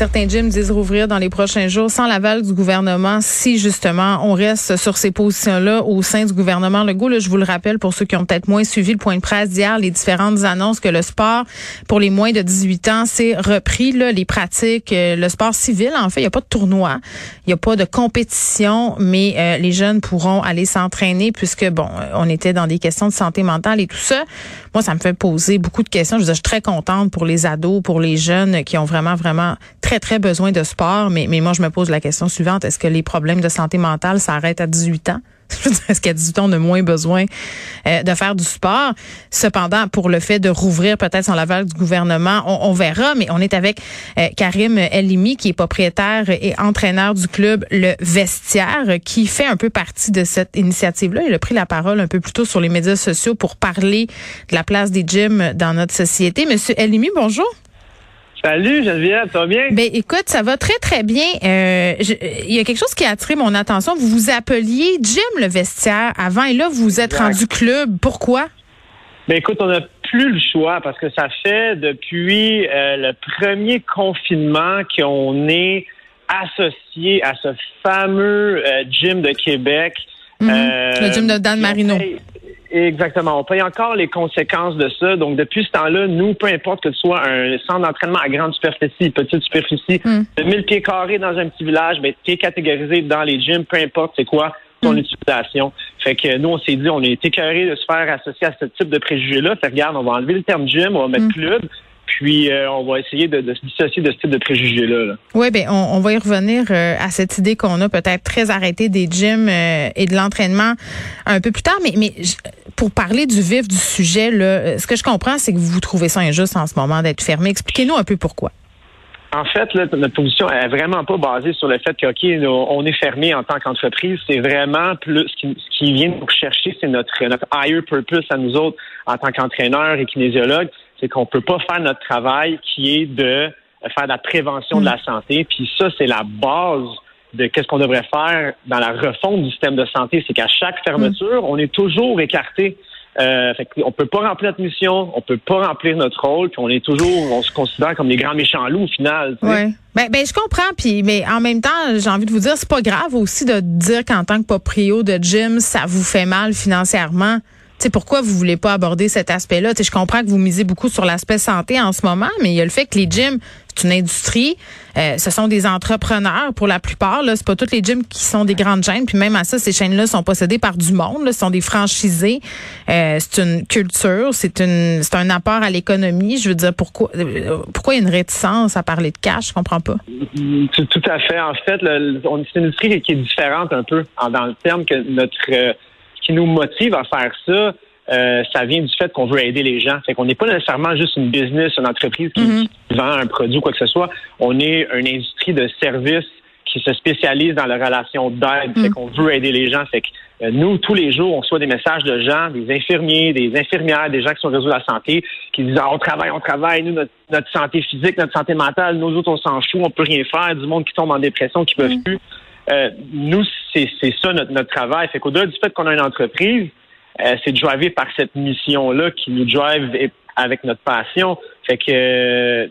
Certains gyms disent rouvrir dans les prochains jours sans l'aval du gouvernement si justement on reste sur ces positions-là au sein du gouvernement Legault. Là, je vous le rappelle pour ceux qui ont peut-être moins suivi le point de presse d'hier, les différentes annonces que le sport pour les moins de 18 ans s'est repris. Là, les pratiques, euh, le sport civil, en fait, il n'y a pas de tournoi, il n'y a pas de compétition, mais euh, les jeunes pourront aller s'entraîner puisque, bon, on était dans des questions de santé mentale et tout ça. Moi, ça me fait poser beaucoup de questions. Je, suis très contente pour les ados, pour les jeunes qui ont vraiment, vraiment très besoin de sport, mais, mais moi, je me pose la question suivante. Est-ce que les problèmes de santé mentale s'arrêtent à 18 ans? Est-ce qu'à 18 ans, on a moins besoin euh, de faire du sport? Cependant, pour le fait de rouvrir peut-être son l'aval du gouvernement, on, verra, mais on est avec euh, Karim Elimi, qui est propriétaire et entraîneur du club Le Vestiaire, qui fait un peu partie de cette initiative-là. Il a pris la parole un peu plus tôt sur les médias sociaux pour parler de la place des gyms dans notre société. Monsieur Elimi, bonjour. Salut Geneviève, ça va bien? Ben écoute, ça va très très bien. Euh, il y a quelque chose qui a attiré mon attention. Vous vous appeliez Jim le vestiaire avant et là vous vous êtes rendu club. Pourquoi? Ben écoute, on n'a plus le choix parce que ça fait depuis euh, le premier confinement qu'on est associé à ce fameux euh, gym de Québec. Mm-hmm. le gym de Dan Marino. Exactement. On paye encore les conséquences de ça. Donc, depuis ce temps-là, nous, peu importe que ce soit un centre d'entraînement à grande superficie, petite superficie, hmm. de 1000 pieds carrés dans un petit village, ben, tu es catégorisé dans les gyms, peu importe c'est quoi ton hmm. utilisation. Fait que nous, on s'est dit, on est écœuré de se faire associer à ce type de préjugés-là. Fait regarde, on va enlever le terme gym, on va mettre hmm. club, puis euh, on va essayer de, se dissocier de ce type de préjugés-là. Oui, ben on, va y revenir euh, à cette idée qu'on a peut-être très arrêté des gyms euh, et de l'entraînement un peu plus tard. Mais, mais pour parler du vif du sujet, là, ce que je comprends, c'est que vous trouvez ça injuste en ce moment d'être fermé. Expliquez-nous un peu pourquoi. En fait, là, notre position est vraiment pas basée sur le fait que, OK, on est fermé en tant qu'entreprise. C'est vraiment plus ce qui, ce qui vient nous chercher, c'est notre, notre higher purpose à nous autres en tant qu'entraîneurs et kinésiologues c'est qu'on peut pas faire notre travail qui est de faire de la prévention de la mm. santé. Puis ça, c'est la base de qu'est-ce qu'on devrait faire dans la refonte du système de santé. C'est qu'à chaque fermeture, on est toujours écarté. Euh, fait on peut pas remplir notre mission, on peut pas remplir notre rôle, puis on est toujours, on se considère comme des grands méchants loups au final. Oui. Ben, ben, je comprends, puis mais en même temps, j'ai envie de vous dire, c'est pas grave aussi de dire qu'en tant que proprio de gym, ça vous fait mal financièrement sais, pourquoi vous voulez pas aborder cet aspect-là? Je comprends que vous misez beaucoup sur l'aspect santé en ce moment, mais il y a le fait que les gyms, c'est une industrie. Euh, ce sont des entrepreneurs pour la plupart. Là, c'est pas toutes les gyms qui sont des grandes chaînes. Puis même à ça, ces chaînes-là sont possédées par du monde. Ce sont des franchisés. Euh, c'est une culture. C'est une, c'est un apport à l'économie. Je veux dire, pourquoi, euh, pourquoi il y a une réticence à parler de cash? Je comprends pas. Tout, à fait. En fait, c'est une industrie qui est différente un peu dans le terme que notre qui nous motive à faire ça, euh, ça vient du fait qu'on veut aider les gens. Fait qu'on n'est pas nécessairement juste une business, une entreprise qui, mm-hmm. vend un produit ou quoi que ce soit. On est une industrie de services qui se spécialise dans la relation d'aide. Fait mm. qu'on veut aider les gens. Fait que euh, nous, tous les jours, on reçoit des messages de gens, des infirmiers, des infirmières, des gens qui sont au réseau de la santé, qui disent ah, on travaille, on travaille, nous, notre, santé physique, notre santé mentale, nous autres, on s'en fout, on peut rien faire, du monde qui tombe en dépression, qui ne peuvent mm. plus. Euh, nous, c'est ça notre, notre travail. Fait qu'au-delà du fait qu'on a une entreprise, euh, c'est driver par cette mission-là qui nous drive avec notre passion. Fait que euh,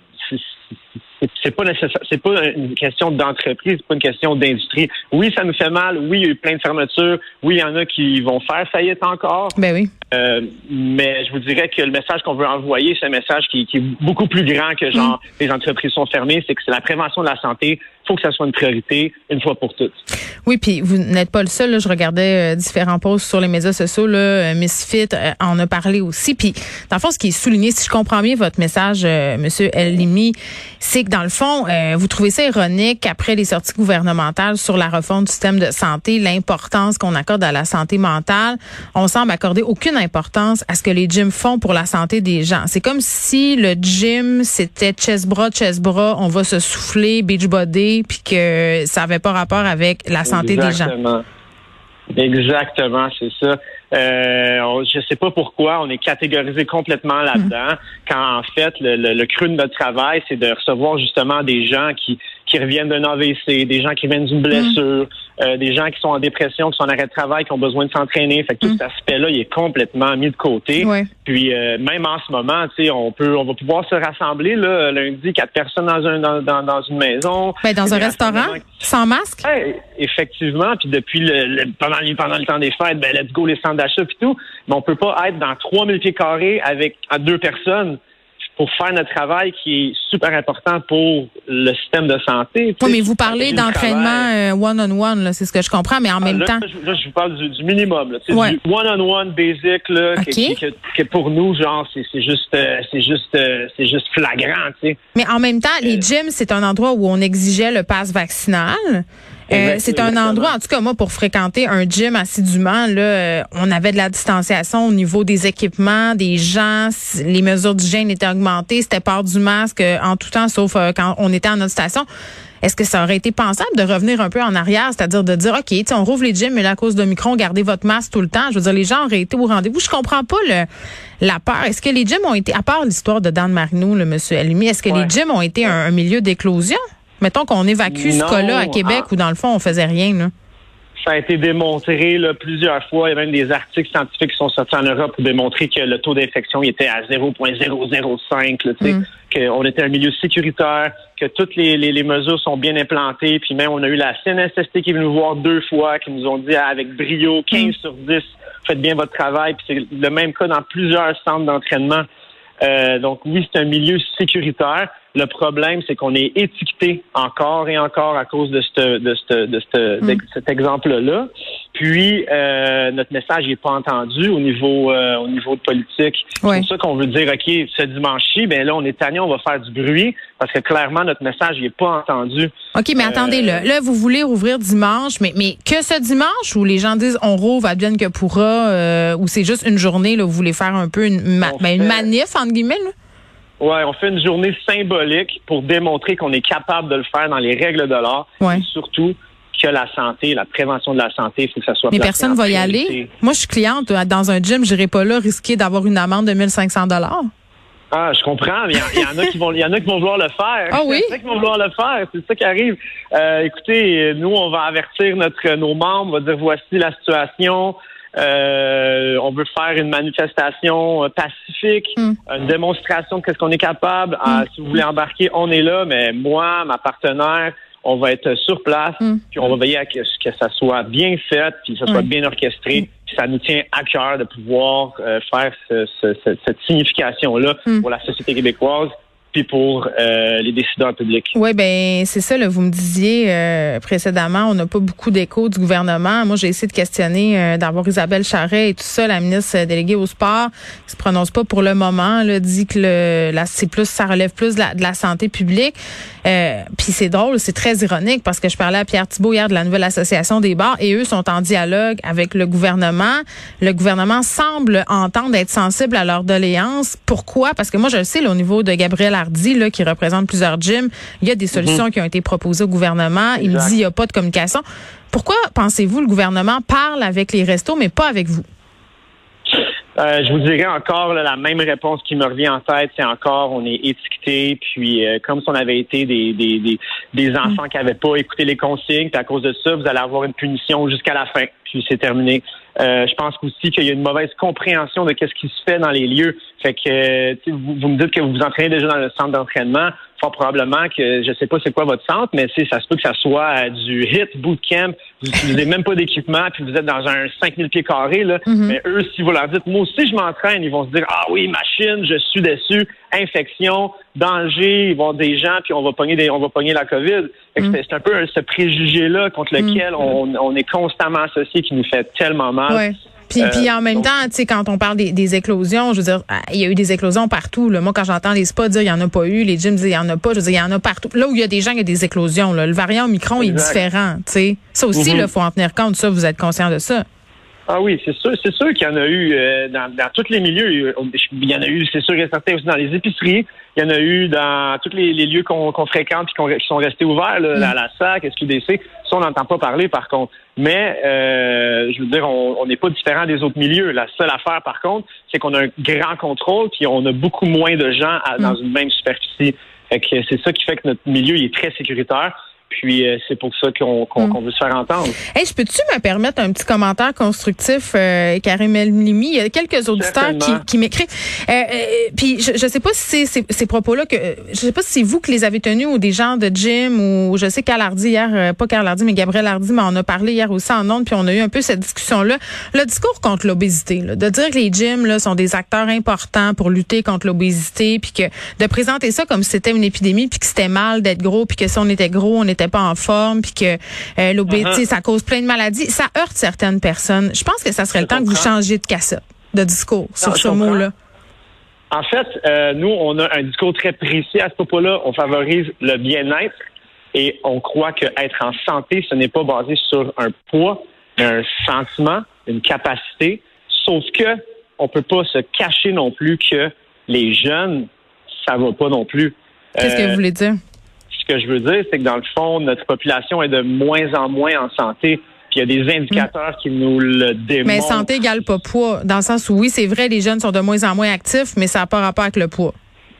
c'est pas nécessaire, c'est pas une question d'entreprise, c'est pas une question d'industrie. Oui, ça nous fait mal. Oui, il y a eu plein de fermetures. Oui, il y en a qui vont faire faillite encore. Ben oui. Euh, mais je vous dirais que le message qu'on veut envoyer, c'est un message qui, qui, est beaucoup plus grand que genre mm. les entreprises sont fermées. C'est que c'est la prévention de la santé. Il faut que ça soit une priorité une fois pour toutes. Oui, puis vous n'êtes pas le seul. Là. Je regardais euh, différents posts sur les médias sociaux. Là. Euh, Misfit euh, en a parlé aussi. Puis, dans le fond, ce qui est souligné, si je comprends bien votre message, Monsieur Limi, c'est que dans le fond, vous trouvez ça ironique après les sorties gouvernementales sur la refonte du système de santé, l'importance qu'on accorde à la santé mentale. On semble accorder aucune importance à ce que les gyms font pour la santé des gens. C'est comme si le gym, c'était chest bras, chest bras, on va se souffler, beach body, puis que ça avait pas rapport avec la santé des gens. Exactement, c'est ça. Euh, je sais pas pourquoi on est catégorisé complètement là-dedans, mhm. quand en fait le, le, cru de notre travail, c'est de recevoir justement des gens qui qui reviennent d'un AVC, des gens qui viennent d'une blessure, euh, des gens qui sont en dépression, qui sont en arrêt de travail, qui ont besoin de s'entraîner. Fait que tout cet aspect-là, il est complètement mis de côté. Puis euh, même en ce moment, tu sais, on peut, on va pouvoir se rassembler là, lundi, quatre personnes dans un dans, dans, une maison. Ben, dans un restaurant, sans masque? effectivement. Puis depuis le, pendant, pendant le temps des fêtes, ben let's go les centres d'achat puis tout. Mais on peut pas être dans 3000 pieds carrés avec à deux personnes pour faire notre travail qui est super important pour le système de santé. Oui, mais vous parlez d'entraînement one-on-one, c'est ce que je comprends, mais en ah, même temps... Là, je vous parle du, minimum, là, du one-on-one basic, là, que, pour nous, genre, c'est juste, euh, c'est juste, euh, c'est juste flagrant, tu sais. Mais en même temps, les euh, gyms, c'est un endroit où on exigeait le pass vaccinal. Euh, c'est un endroit, en tout cas moi, pour fréquenter un gym assidûment, là, euh, on avait de la distanciation au niveau des équipements, des gens, les mesures d'hygiène étaient augmentées, c'était part du masque euh, en tout temps, sauf quand on était en notre station. Est-ce que ça aurait été pensable de revenir un peu en arrière, c'est-à-dire de dire, OK, on rouvre les gyms, mais là, à cause de Micron, gardez votre masque tout le temps? Je veux dire, les gens auraient été au rendez-vous. Je comprends pas le, la peur. Est-ce que les gyms ont été, à part l'histoire de Dan Marino, le monsieur Alimi, est-ce que les gyms ont été un milieu d'éclosion? Mettons qu'on évacue ce cas-là à Québec ah. où, dans le fond, on faisait rien. Là. Ça a été démontré là, plusieurs fois. Il y a même des articles scientifiques qui sont sortis en Europe pour démontrer que le taux d'infection était à 0,005, mm. qu'on était un milieu sécuritaire, que toutes les, les, mesures sont bien implantées. Puis même, on a eu la CNSST qui est venue nous voir deux fois, qui nous ont dit avec brio 15 mm. sur 10, faites bien votre travail. Puis c'est le même cas dans plusieurs centres d'entraînement. Euh, donc oui, c'est un milieu sécuritaire. Le problème, c'est qu'on est étiqueté encore et encore à cause de, de, de, mm. cet exemple-là. Puis euh, notre message n'est pas entendu au niveau euh, au niveau de politique. C'est pour ça qu'on veut dire OK, ce dimanche-ci, ben là on est tanné, on va faire du bruit parce que clairement notre message n'est pas entendu. OK, mais attendez là, là vous voulez rouvrir dimanche, mais mais que ce dimanche où les gens disent on rouvre advienne que pourra ou c'est juste une journée là, vous voulez faire un peu une, ben, une manif entre guillemets là? Ouais, on fait une journée symbolique pour démontrer qu'on est capable de le faire dans les règles de l'art. Et surtout que la santé, la prévention de la santé, il faut que ça soit. Mais personne va y aller. Moi, je suis cliente euh, dans un gym, je n'irai pas là risquer d'avoir une amende de 1500 dollars. Ah, je comprends, mais il y, en a qui vont, il y en a qui vont vouloir le faire. Ah oui? Il y en a qui vont vouloir le faire. C'est ça qui arrive. Euh, écoutez, nous, on va avertir notre nos membres, on va dire voici la situation. Euh, on veut faire une manifestation euh, pacifique, hmm. une démonstration de ce qu'on est capable. Ah, hmm. si vous voulez embarquer, on est là, mais moi, ma partenaire, on va être sur place, hmm. puis on va veiller à ce que, ça soit bien fait, puis que ça soit bien orchestré. Puis ça nous tient à cœur de pouvoir euh, faire cette signification-là pour la société québécoise puis pour euh, les décideurs publics. Oui, ben c'est ça. Là, vous me disiez euh, précédemment, on n'a pas beaucoup d'écho du gouvernement. Moi, j'ai essayé de questionner, euh, d'avoir Isabelle Charret et tout ça, la ministre déléguée au sport, qui se prononce pas pour le moment, là, dit que le, c'est plus, ça relève plus de la, santé publique. puis c'est drôle, c'est très ironique parce que je parlais à Pierre Thibault hier de la nouvelle association des bars et eux sont en dialogue avec le gouvernement. Le gouvernement semble entendre être sensible à leur doléance. Pourquoi? Parce que moi, je le sais, là, au niveau de Gabriel là, qui représente plusieurs gyms, il y a des mhm. solutions qui ont été proposées au gouvernement. Il me dit il n'y a pas de communication. Pourquoi pensez-vous le gouvernement parle avec les restos, mais pas avec vous? Euh, je vous dirais encore la même réponse qui me revient en tête, c'est encore on est étiqueté, puis euh, comme si on avait été des, des, des, enfants qui n'avaient pas écouté les consignes, puis à cause de ça, vous allez avoir une punition jusqu'à la fin, puis c'est terminé. Euh, je pense aussi qu'il y a une mauvaise compréhension de ce qui se fait dans les lieux. Fait que vous, vous me dites que vous vous entraînez déjà dans le centre d'entraînement fort probablement que je sais pas c'est quoi votre centre, mais ça se peut que ça soit du hit bootcamp. Vous n'utilisez même pas d'équipement, puis vous êtes dans un 5000 pieds carrés. Là. Mm-hmm. Mais eux, si vous leur dites, moi aussi je m'entraîne, ils vont se dire, ah oui, machine, je suis dessus, infection, danger, ils vont des gens, puis on va pogner des, on va pogner la COVID. Mm-hmm. C'est un peu ce préjugé-là contre lequel mm-hmm. on, est constamment associé qui nous fait tellement mal. Puis, puis en même temps, tu sais, quand on parle des, éclosions, je veux dire, ah, il y a eu des éclosions partout. Là. Moi, quand j'entends les spas dire il y en a pas eu, les gyms disent il y en a pas, je veux dire, il y en a partout. Là où il y a des gens, il y a des éclosions. Là. Le variant Omicron est différent. Tu sais, ça aussi, il mm-hmm. faut en tenir compte. Ça, vous êtes conscient de ça. Ah oui, c'est sûr, c'est sûr qu'il y en a eu euh, dans, dans tous les milieux. Il y en a eu, c'est sûr et certain aussi dans les épiceries. Il y en a eu dans tous les, lieux qu'on fréquente et qui sont restés ouverts, là, mm. la, SAC, SQDC. Ça, on n'entend pas parler, par contre. Mais, euh, je veux dire, on n'est pas différent des autres milieux. La seule affaire, par contre, c'est qu'on a un grand contrôle puis on a beaucoup moins de gens dans mm. une même superficie. c'est ça qui fait que notre milieu est très sécuritaire. Puis euh, c'est pour ça qu'on mm. veut se faire entendre. Hey, je peux-tu me permettre un petit commentaire constructif, euh, Karim Limi? Il y a quelques auditeurs qui, qui m'écrivent. Euh, euh, puis je ne sais pas si c'est ces, propos-là que je sais pas si c'est vous qui les avez tenus ou des gens de gym ou je sais Carl Hardy hier, pas Carl Hardy, mais Gabriel Hardy m'en a parlé hier aussi en ondes, puis on a eu un peu cette discussion-là. Le discours contre l'obésité, de dire que les gyms là, sont des acteurs importants pour lutter contre l'obésité, puis que de présenter ça comme si c'était une épidémie, puis que c'était mal d'être gros, puis que si on était gros, on était pas en forme, puis que euh, l'obésité, uh-huh. ça cause plein de maladies, ça heurte certaines personnes. Je pense que ça serait le temps que vous changiez de cassette, de discours sur ce mot-là. En fait, euh, nous, on a un discours très précis à ce propos-là. On favorise le bien-être et on croit qu'être en santé, ce n'est pas basé sur un poids, mais un sentiment, une capacité. Sauf que on peut pas se cacher non plus que les jeunes, ça va pas non plus. Qu'est-ce que vous voulez dire? Ce que je veux dire, c'est que dans le fond, notre population est de moins en moins en santé. Puis il y a des indicateurs qui nous le démontrent. Mais santé égale pas poids, dans le sens où oui, c'est vrai, les jeunes sont de moins en moins actifs, mais ça n'a pas rapport avec le poids.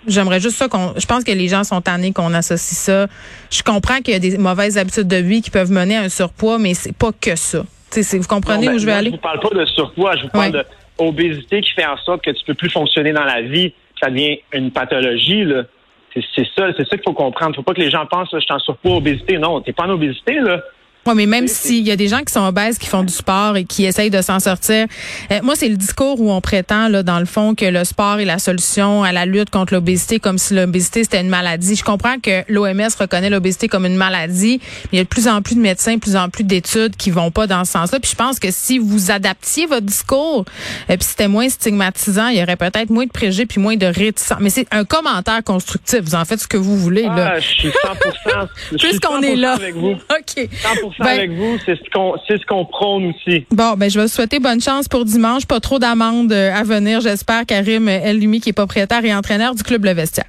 J'aimerais juste ça qu'on. Je pense que les gens sont tannés qu'on associe ça. Je comprends qu'il y a des mauvaises habitudes de vie qui peuvent mener à un surpoids, mais c'est pas que ça. vous comprenez ben, où je vais aller? Je vous parle pas de surpoids, je vous parle d'obésité qui fait en sorte que tu peux plus fonctionner dans la vie. Ça devient une pathologie. Là. C'est ça, c'est ça qu'il faut comprendre. Faut pas que les gens pensent, je suis en surpoids, obésité. Non, t'es pas en obésité, là. Oui, mais même s'il y a des gens qui sont obèses, qui font du sport et qui essayent de s'en sortir, euh, moi, c'est le discours où on prétend, là, dans le fond, que le sport est la solution à la lutte contre l'obésité, comme si l'obésité, c'était une maladie. Je comprends que l'OMS reconnaît l'obésité comme une maladie, mais il y a de plus en plus de médecins, de plus en plus d'études qui vont pas dans ce sens-là. Puis je pense que si vous adaptiez votre discours, euh, puis c'était moins stigmatisant, il y aurait peut-être moins de préjugés puis moins de réticents. Mais c'est un commentaire constructif. Vous en faites ce que vous voulez, là. Ah, je suis 100%. Puisqu'on est là. Avec vous. OK ben, avec vous, c'est ce qu'on c'est ce qu'on prône aussi. Bon, ben je vais vous souhaiter bonne chance pour dimanche. Pas trop d'amendes euh, à venir, j'espère. Karim Elumi, qui est propriétaire et entraîneur du club Le Vestiaire.